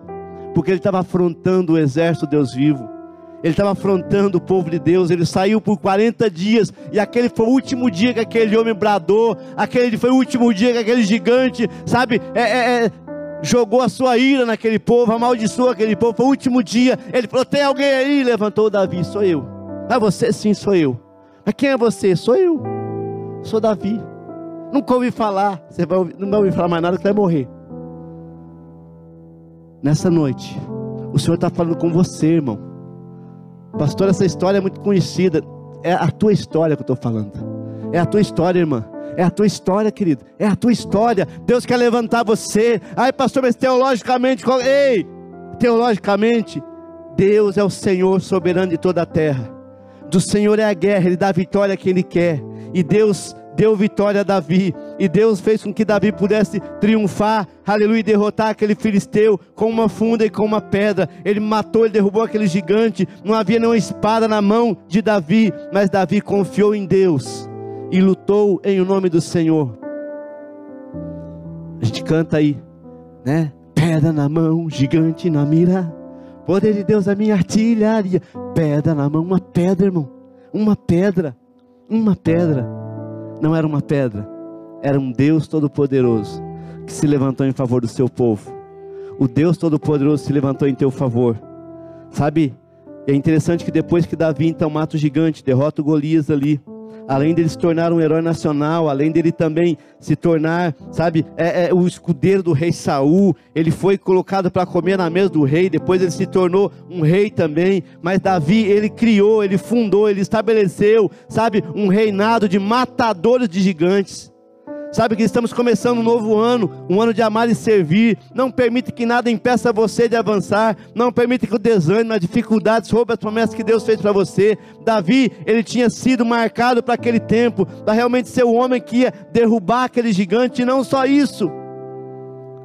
porque ele estava afrontando o exército de Deus vivo. Ele estava afrontando o povo de Deus. Ele saiu por 40 dias. E aquele foi o último dia que aquele homem bradou. Aquele foi o último dia que aquele gigante, sabe, é, é, é, jogou a sua ira naquele povo, amaldiçoou aquele povo. Foi o último dia. Ele falou: Tem alguém aí? Levantou Davi: Sou eu. Ah, você sim, sou eu. Mas quem é você? Sou eu. Sou Davi. Nunca ouvi falar. Você vai ouvir, não vai ouvir falar mais nada que vai morrer. Nessa noite, o Senhor está falando com você, irmão. Pastor, essa história é muito conhecida. É a tua história que eu estou falando. É a tua história, irmã. É a tua história, querido. É a tua história. Deus quer levantar você. Ai, pastor, mas teologicamente. Ei, teologicamente, Deus é o Senhor soberano de toda a terra. Do Senhor é a guerra, Ele dá a vitória a quem Ele quer. E Deus deu vitória a Davi, e Deus fez com que Davi pudesse triunfar, aleluia, e derrotar aquele filisteu com uma funda e com uma pedra. Ele matou, ele derrubou aquele gigante. Não havia nenhuma espada na mão de Davi, mas Davi confiou em Deus e lutou em o nome do Senhor. A gente canta aí, né? Pedra na mão, gigante na mira. Poder de Deus a minha artilharia. Pedra na mão, uma pedra, irmão. Uma pedra. Uma pedra. Não era uma pedra. Era um Deus todo-poderoso que se levantou em favor do seu povo. O Deus todo-poderoso se levantou em teu favor. Sabe? É interessante que depois que Davi então mata o gigante, derrota o Golias ali além dele se tornar um herói nacional, além dele também se tornar, sabe, é, é o escudeiro do rei Saul, ele foi colocado para comer na mesa do rei, depois ele se tornou um rei também, mas Davi, ele criou, ele fundou, ele estabeleceu, sabe, um reinado de matadores de gigantes. Sabe que estamos começando um novo ano, um ano de amar e servir. Não permite que nada impeça você de avançar. Não permite que o desânimo, as dificuldades roubem as promessas que Deus fez para você. Davi, ele tinha sido marcado para aquele tempo, para realmente ser o homem que ia derrubar aquele gigante. E não só isso.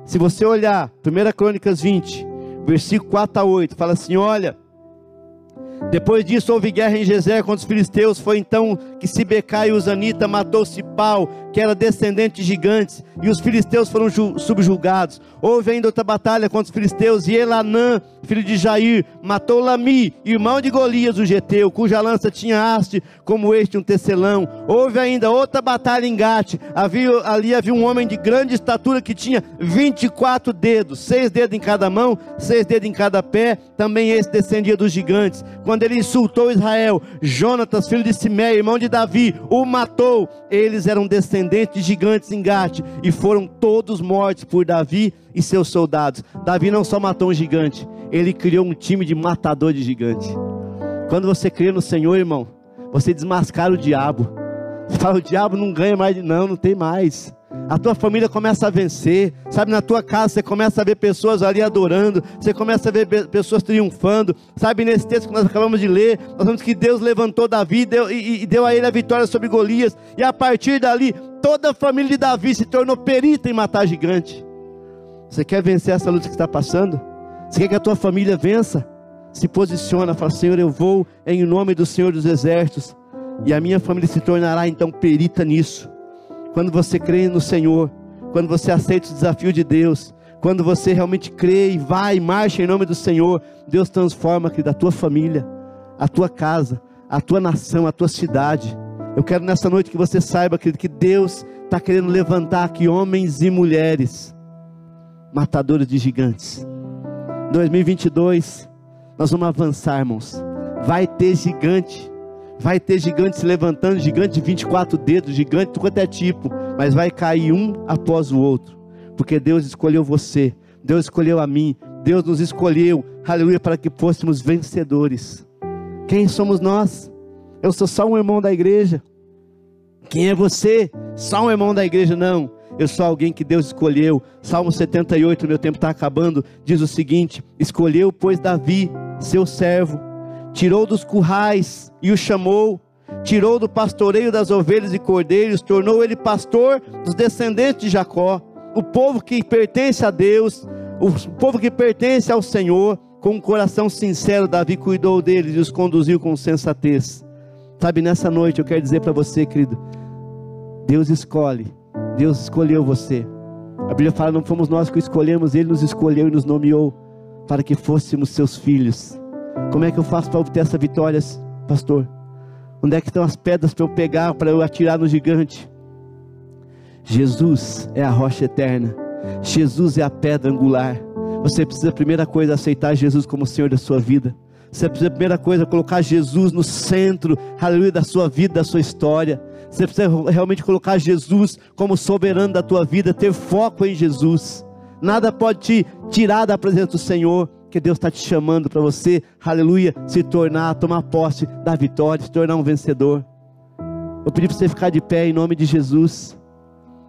Se você olhar, 1 Crônicas 20, versículo 4 a 8, fala assim: Olha, depois disso houve guerra em Gezer contra os filisteus. Foi então que Sibecai e Usanita matou Cipau, que era descendente de gigantes, e os filisteus foram subjugados. Houve ainda outra batalha contra os filisteus, e Elanã, filho de Jair, matou Lami, irmão de Golias, o geteu, cuja lança tinha haste, como este um tecelão. Houve ainda outra batalha em Gate. Havia, ali havia um homem de grande estatura que tinha 24 dedos, seis dedos em cada mão, seis dedos em cada pé. Também esse descendia dos gigantes quando ele insultou Israel, Jonatas, filho de Simé, irmão de Davi, o matou. Eles eram descendentes de gigantes em Gate e foram todos mortos por Davi e seus soldados. Davi não só matou um gigante, ele criou um time de matador de gigante. Quando você crê no Senhor, irmão, você desmascara o diabo. Você fala, o diabo não ganha mais, não, não tem mais a tua família começa a vencer, sabe? Na tua casa você começa a ver pessoas ali adorando, você começa a ver pessoas triunfando, sabe? Nesse texto que nós acabamos de ler, nós vemos que Deus levantou Davi deu, e, e deu a ele a vitória sobre Golias, e a partir dali, toda a família de Davi se tornou perita em matar gigante. Você quer vencer essa luta que está passando? Você quer que a tua família vença? Se posiciona, fala: Senhor, eu vou em nome do Senhor dos Exércitos, e a minha família se tornará então perita nisso. Quando você crê no Senhor, quando você aceita o desafio de Deus, quando você realmente crê e vai e marcha em nome do Senhor, Deus transforma aqui da tua família, a tua casa, a tua nação, a tua cidade. Eu quero nessa noite que você saiba, querido, que Deus está querendo levantar aqui homens e mulheres, matadores de gigantes. 2022, nós vamos avançar, irmãos. Vai ter gigante Vai ter gigante se levantando, gigante de 24 dedos, gigante de quanto é tipo, mas vai cair um após o outro, porque Deus escolheu você, Deus escolheu a mim, Deus nos escolheu, aleluia, para que fôssemos vencedores. Quem somos nós? Eu sou só um irmão da igreja. Quem é você? Só um irmão da igreja? Não. Eu sou alguém que Deus escolheu. Salmo 78, meu tempo está acabando. Diz o seguinte: Escolheu, pois, Davi, seu servo tirou dos currais e o chamou, tirou do pastoreio das ovelhas e cordeiros, tornou ele pastor dos descendentes de Jacó, o povo que pertence a Deus, o povo que pertence ao Senhor, com um coração sincero, Davi cuidou deles e os conduziu com sensatez. Sabe, nessa noite eu quero dizer para você, querido, Deus escolhe, Deus escolheu você. A Bíblia fala: não fomos nós que escolhemos, Ele nos escolheu e nos nomeou para que fôssemos seus filhos Como é que eu faço para obter essa vitória, pastor? Onde é que estão as pedras para eu pegar, para eu atirar no gigante? Jesus é a rocha eterna. Jesus é a pedra angular. Você precisa, primeira coisa, aceitar Jesus como Senhor da sua vida. Você precisa, primeira coisa, colocar Jesus no centro, aleluia, da sua vida, da sua história. Você precisa realmente colocar Jesus como soberano da tua vida, ter foco em Jesus. Nada pode te tirar da presença do Senhor, que Deus está te chamando para você, aleluia, se tornar, tomar posse da vitória, se tornar um vencedor. Eu pedi para você ficar de pé em nome de Jesus.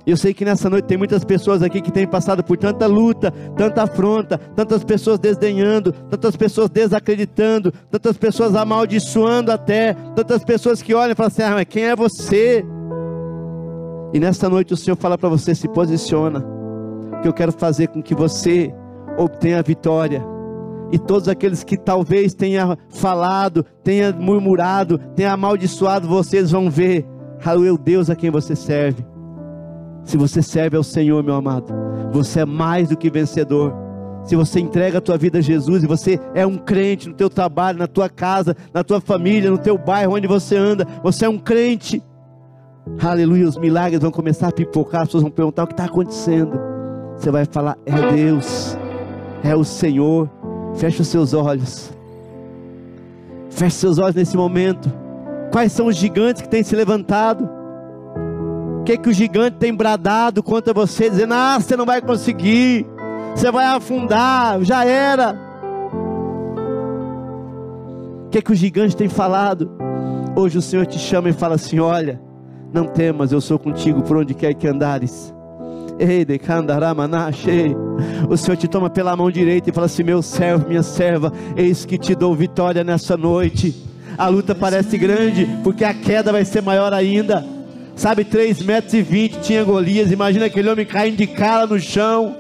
Eu sei que nessa noite tem muitas pessoas aqui que têm passado por tanta luta, tanta afronta, tantas pessoas desdenhando, tantas pessoas desacreditando, tantas pessoas amaldiçoando até, tantas pessoas que olham e falam assim: ah, mas quem é você? E nessa noite o Senhor fala para você: se posiciona, que eu quero fazer com que você obtenha a vitória. E todos aqueles que talvez tenha falado, tenha murmurado, tenha amaldiçoado, vocês vão ver, aleluia, o Deus a quem você serve se você serve ao Senhor, meu amado, você é mais do que vencedor. Se você entrega a tua vida a Jesus e você é um crente no teu trabalho, na tua casa, na tua família, no teu bairro onde você anda, você é um crente. Aleluia, os milagres vão começar a pipocar, as pessoas vão perguntar o que está acontecendo. Você vai falar: é Deus, é o Senhor. Feche os seus olhos. Feche seus olhos nesse momento. Quais são os gigantes que têm se levantado? O que, que o gigante tem bradado contra você, dizendo: Ah, você não vai conseguir, você vai afundar, já era. O que, que o gigante tem falado? Hoje o Senhor te chama e fala assim: Olha, não temas, eu sou contigo por onde quer que andares. O Senhor te toma pela mão direita e fala assim: Meu servo, minha serva, eis que te dou vitória nessa noite. A luta parece grande, porque a queda vai ser maior ainda sabe, 3 metros e 20 tinha Golias. Imagina aquele homem caindo de cara no chão.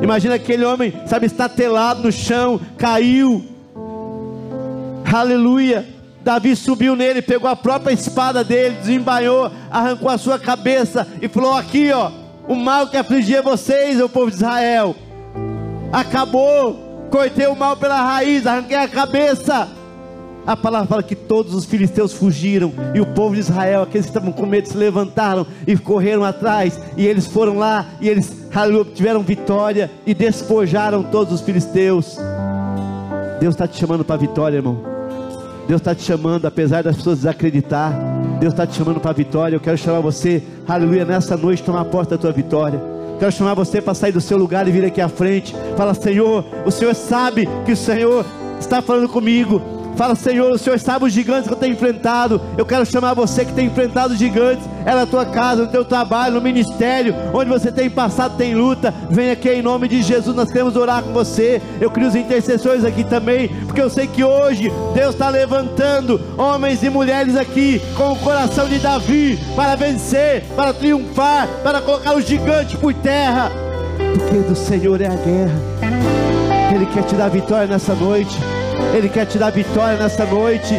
Imagina aquele homem, sabe, estatelado no chão, caiu. Aleluia. Davi subiu nele, pegou a própria espada dele, desembainhou, arrancou a sua cabeça e falou: Aqui, ó, o mal que afligia vocês, o povo de Israel, acabou. Cortei o mal pela raiz, arranquei a cabeça a palavra fala que todos os filisteus fugiram e o povo de Israel, aqueles que estavam com medo, se levantaram e correram atrás. E eles foram lá e eles tiveram vitória e despojaram todos os filisteus. Deus está te chamando para a vitória, irmão. Deus está te chamando, apesar das pessoas desacreditar. Deus está te chamando para a vitória. Eu quero chamar você, aleluia, nessa noite, tomar a porta da tua vitória. Quero chamar você para sair do seu lugar e vir aqui à frente. Fala, Senhor, o Senhor sabe que o Senhor está falando comigo. Fala, Senhor, o Senhor sabe os gigantes que eu tenho enfrentado. Eu quero chamar você que tem enfrentado os gigantes. É na tua casa, no teu trabalho, no ministério, onde você tem passado, tem luta. Vem aqui em nome de Jesus, nós queremos orar com você. Eu crio os intercessores aqui também, porque eu sei que hoje Deus está levantando homens e mulheres aqui com o coração de Davi para vencer, para triunfar, para colocar o gigante por terra. Porque do Senhor é a guerra. Ele quer te dar vitória nessa noite. Ele quer te dar vitória nessa noite.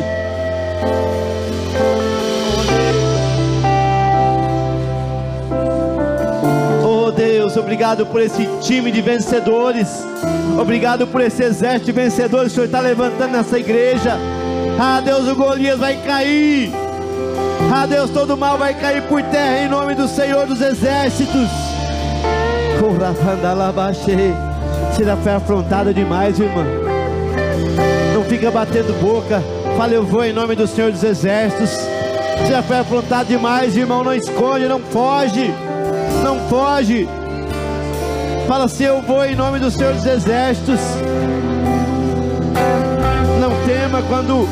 Oh Deus, obrigado por esse time de vencedores. Obrigado por esse exército de vencedores que o Senhor está levantando nessa igreja. Ah, Deus, o Golias vai cair. Ah, Deus, todo mal vai cair por terra em nome do Senhor dos exércitos. Será foi afrontada demais, irmão fica batendo boca. Fala, eu vou em nome do Senhor dos Exércitos. Você já foi afrontado demais, irmão. Não esconde, não foge. Não foge. Fala assim: Eu vou em nome do Senhor dos Exércitos. Não tema quando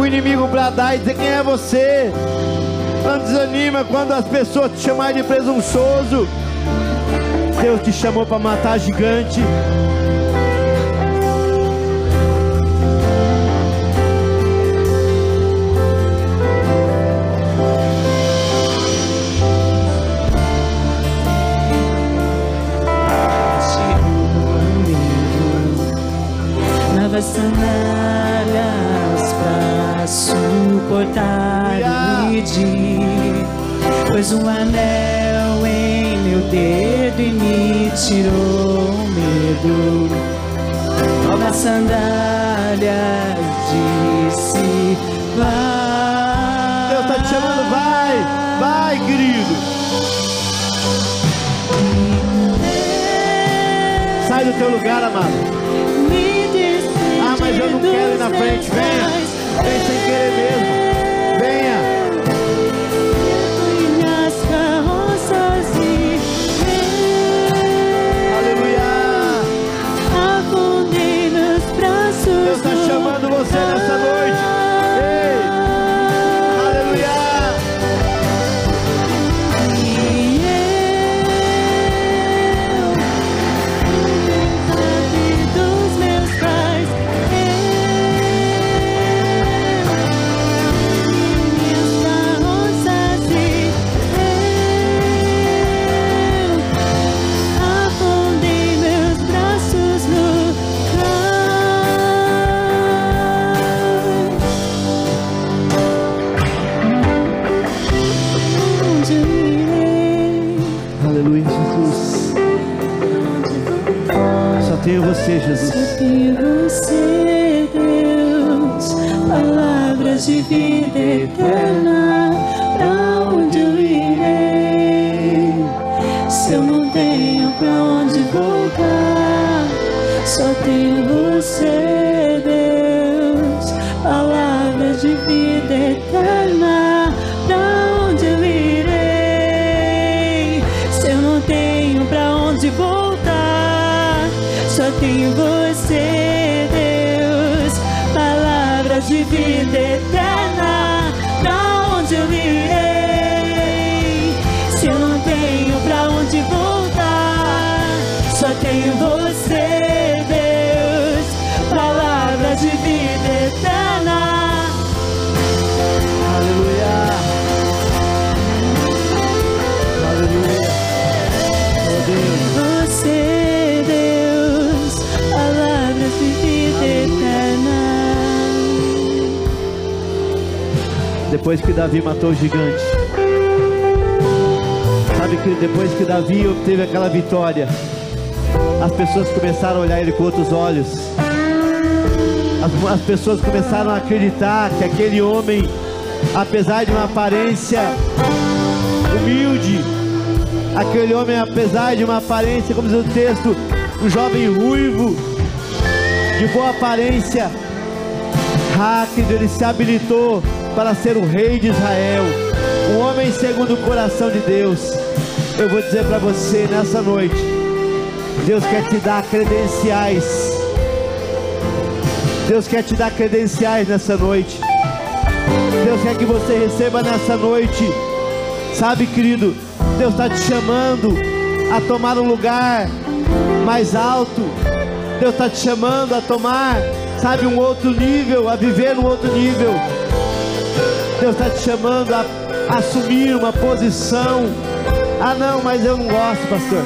o inimigo bradar e dizer quem é você. Não desanima quando as pessoas te chamarem de presunçoso. Deus te chamou para matar gigante. Sandálias para suportar o medir, pois um anel em meu dedo e me tirou o medo. nas sandálias disse: Vai. Deus está te chamando, vai, vai, querido. Sai do teu lugar, amado. Não quero ir na frente. Venha, vem sem querer mesmo. Depois que Davi matou o gigante. Sabe que depois que Davi obteve aquela vitória, as pessoas começaram a olhar ele com outros olhos. As, as pessoas começaram a acreditar que aquele homem, apesar de uma aparência humilde, aquele homem, apesar de uma aparência, como diz o texto, um jovem ruivo, de boa aparência, rápido, ele se habilitou para ser o rei de Israel, um homem segundo o coração de Deus. Eu vou dizer para você nessa noite, Deus quer te dar credenciais. Deus quer te dar credenciais nessa noite. Deus quer que você receba nessa noite. Sabe, querido, Deus está te chamando a tomar um lugar mais alto. Deus está te chamando a tomar, sabe, um outro nível, a viver um outro nível. Deus está te chamando a assumir uma posição. Ah, não, mas eu não gosto, pastor.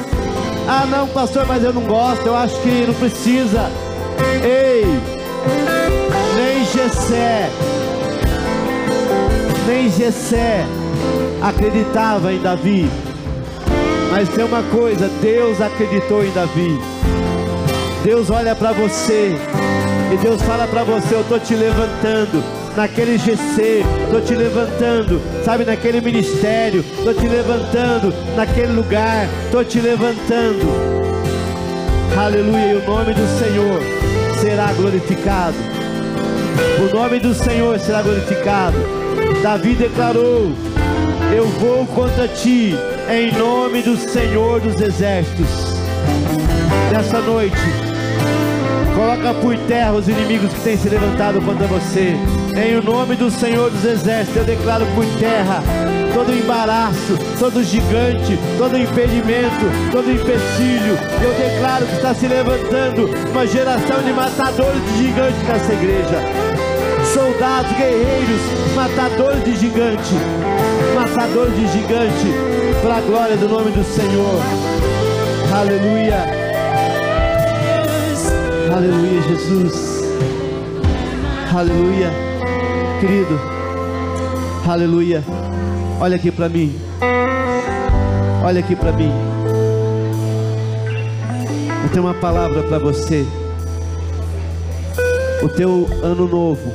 Ah, não, pastor, mas eu não gosto. Eu acho que não precisa. Ei, nem Gessé, nem Gessé acreditava em Davi. Mas tem uma coisa, Deus acreditou em Davi. Deus olha para você e Deus fala para você: Eu estou te levantando naquele GC, estou te levantando, sabe, naquele ministério, estou te levantando naquele lugar, estou te levantando. Aleluia, e o nome do Senhor será glorificado. O nome do Senhor será glorificado. Davi declarou: Eu vou contra ti, em nome do Senhor dos Exércitos. Nessa noite, coloca por terra os inimigos que têm se levantado contra você. Em o nome do Senhor dos Exércitos, eu declaro por terra todo embaraço, todo gigante, todo impedimento, todo empecilho. Eu declaro que está se levantando uma geração de matadores de gigantes nessa igreja. Soldados, guerreiros, matadores de gigante, matadores de gigante, para a glória do nome do Senhor. Aleluia. Aleluia, Jesus. Aleluia. Querido. Aleluia. Olha aqui para mim. Olha aqui para mim. Eu tenho uma palavra para você. o teu ano novo,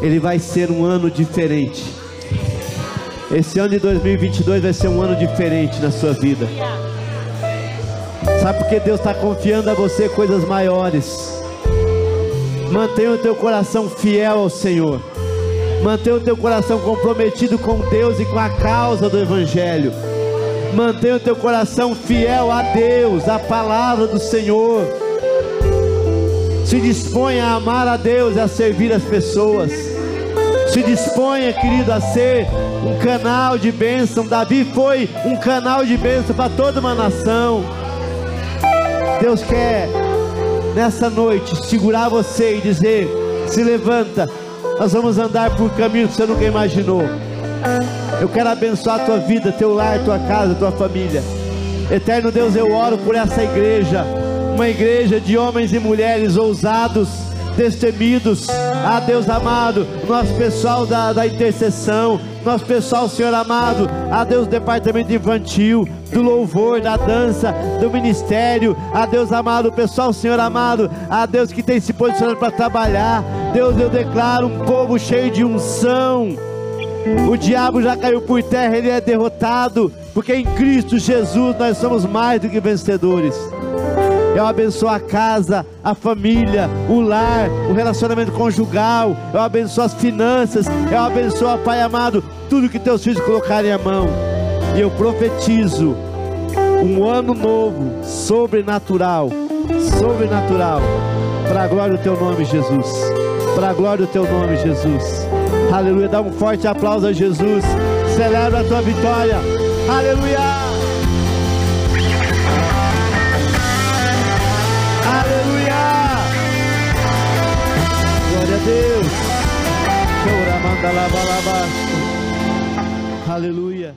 ele vai ser um ano diferente. Esse ano de 2022 vai ser um ano diferente na sua vida. Sabe por que Deus está confiando a você coisas maiores? Mantenha o teu coração fiel ao Senhor. Mantenha o teu coração comprometido com Deus e com a causa do Evangelho. Mantenha o teu coração fiel a Deus, à palavra do Senhor. Se disponha a amar a Deus e a servir as pessoas. Se disponha, querido, a ser um canal de bênção. Davi foi um canal de bênção para toda uma nação. Deus quer nessa noite segurar você e dizer: se levanta, nós vamos andar por caminhos que você nunca imaginou. Eu quero abençoar a tua vida, teu lar, tua casa, tua família. Eterno Deus, eu oro por essa igreja, uma igreja de homens e mulheres ousados, destemidos. Ah, Deus amado, nosso pessoal da, da intercessão, nosso pessoal, Senhor amado, a Deus, departamento infantil, do louvor, da dança, do ministério, a Deus amado, pessoal, Senhor amado, a Deus que tem se posicionado para trabalhar, Deus, eu declaro um povo cheio de unção. O diabo já caiu por terra, ele é derrotado, porque em Cristo Jesus nós somos mais do que vencedores. Eu abençoo a casa, a família, o lar, o relacionamento conjugal. Eu abençoo as finanças. Eu abençoo, Pai amado, tudo que teus filhos colocarem a mão. E eu profetizo um ano novo, sobrenatural, sobrenatural, para a glória do teu nome, Jesus. Para a glória do teu nome, Jesus. Aleluia. Dá um forte aplauso a Jesus. Celebra a tua vitória. Aleluia. Aleluia!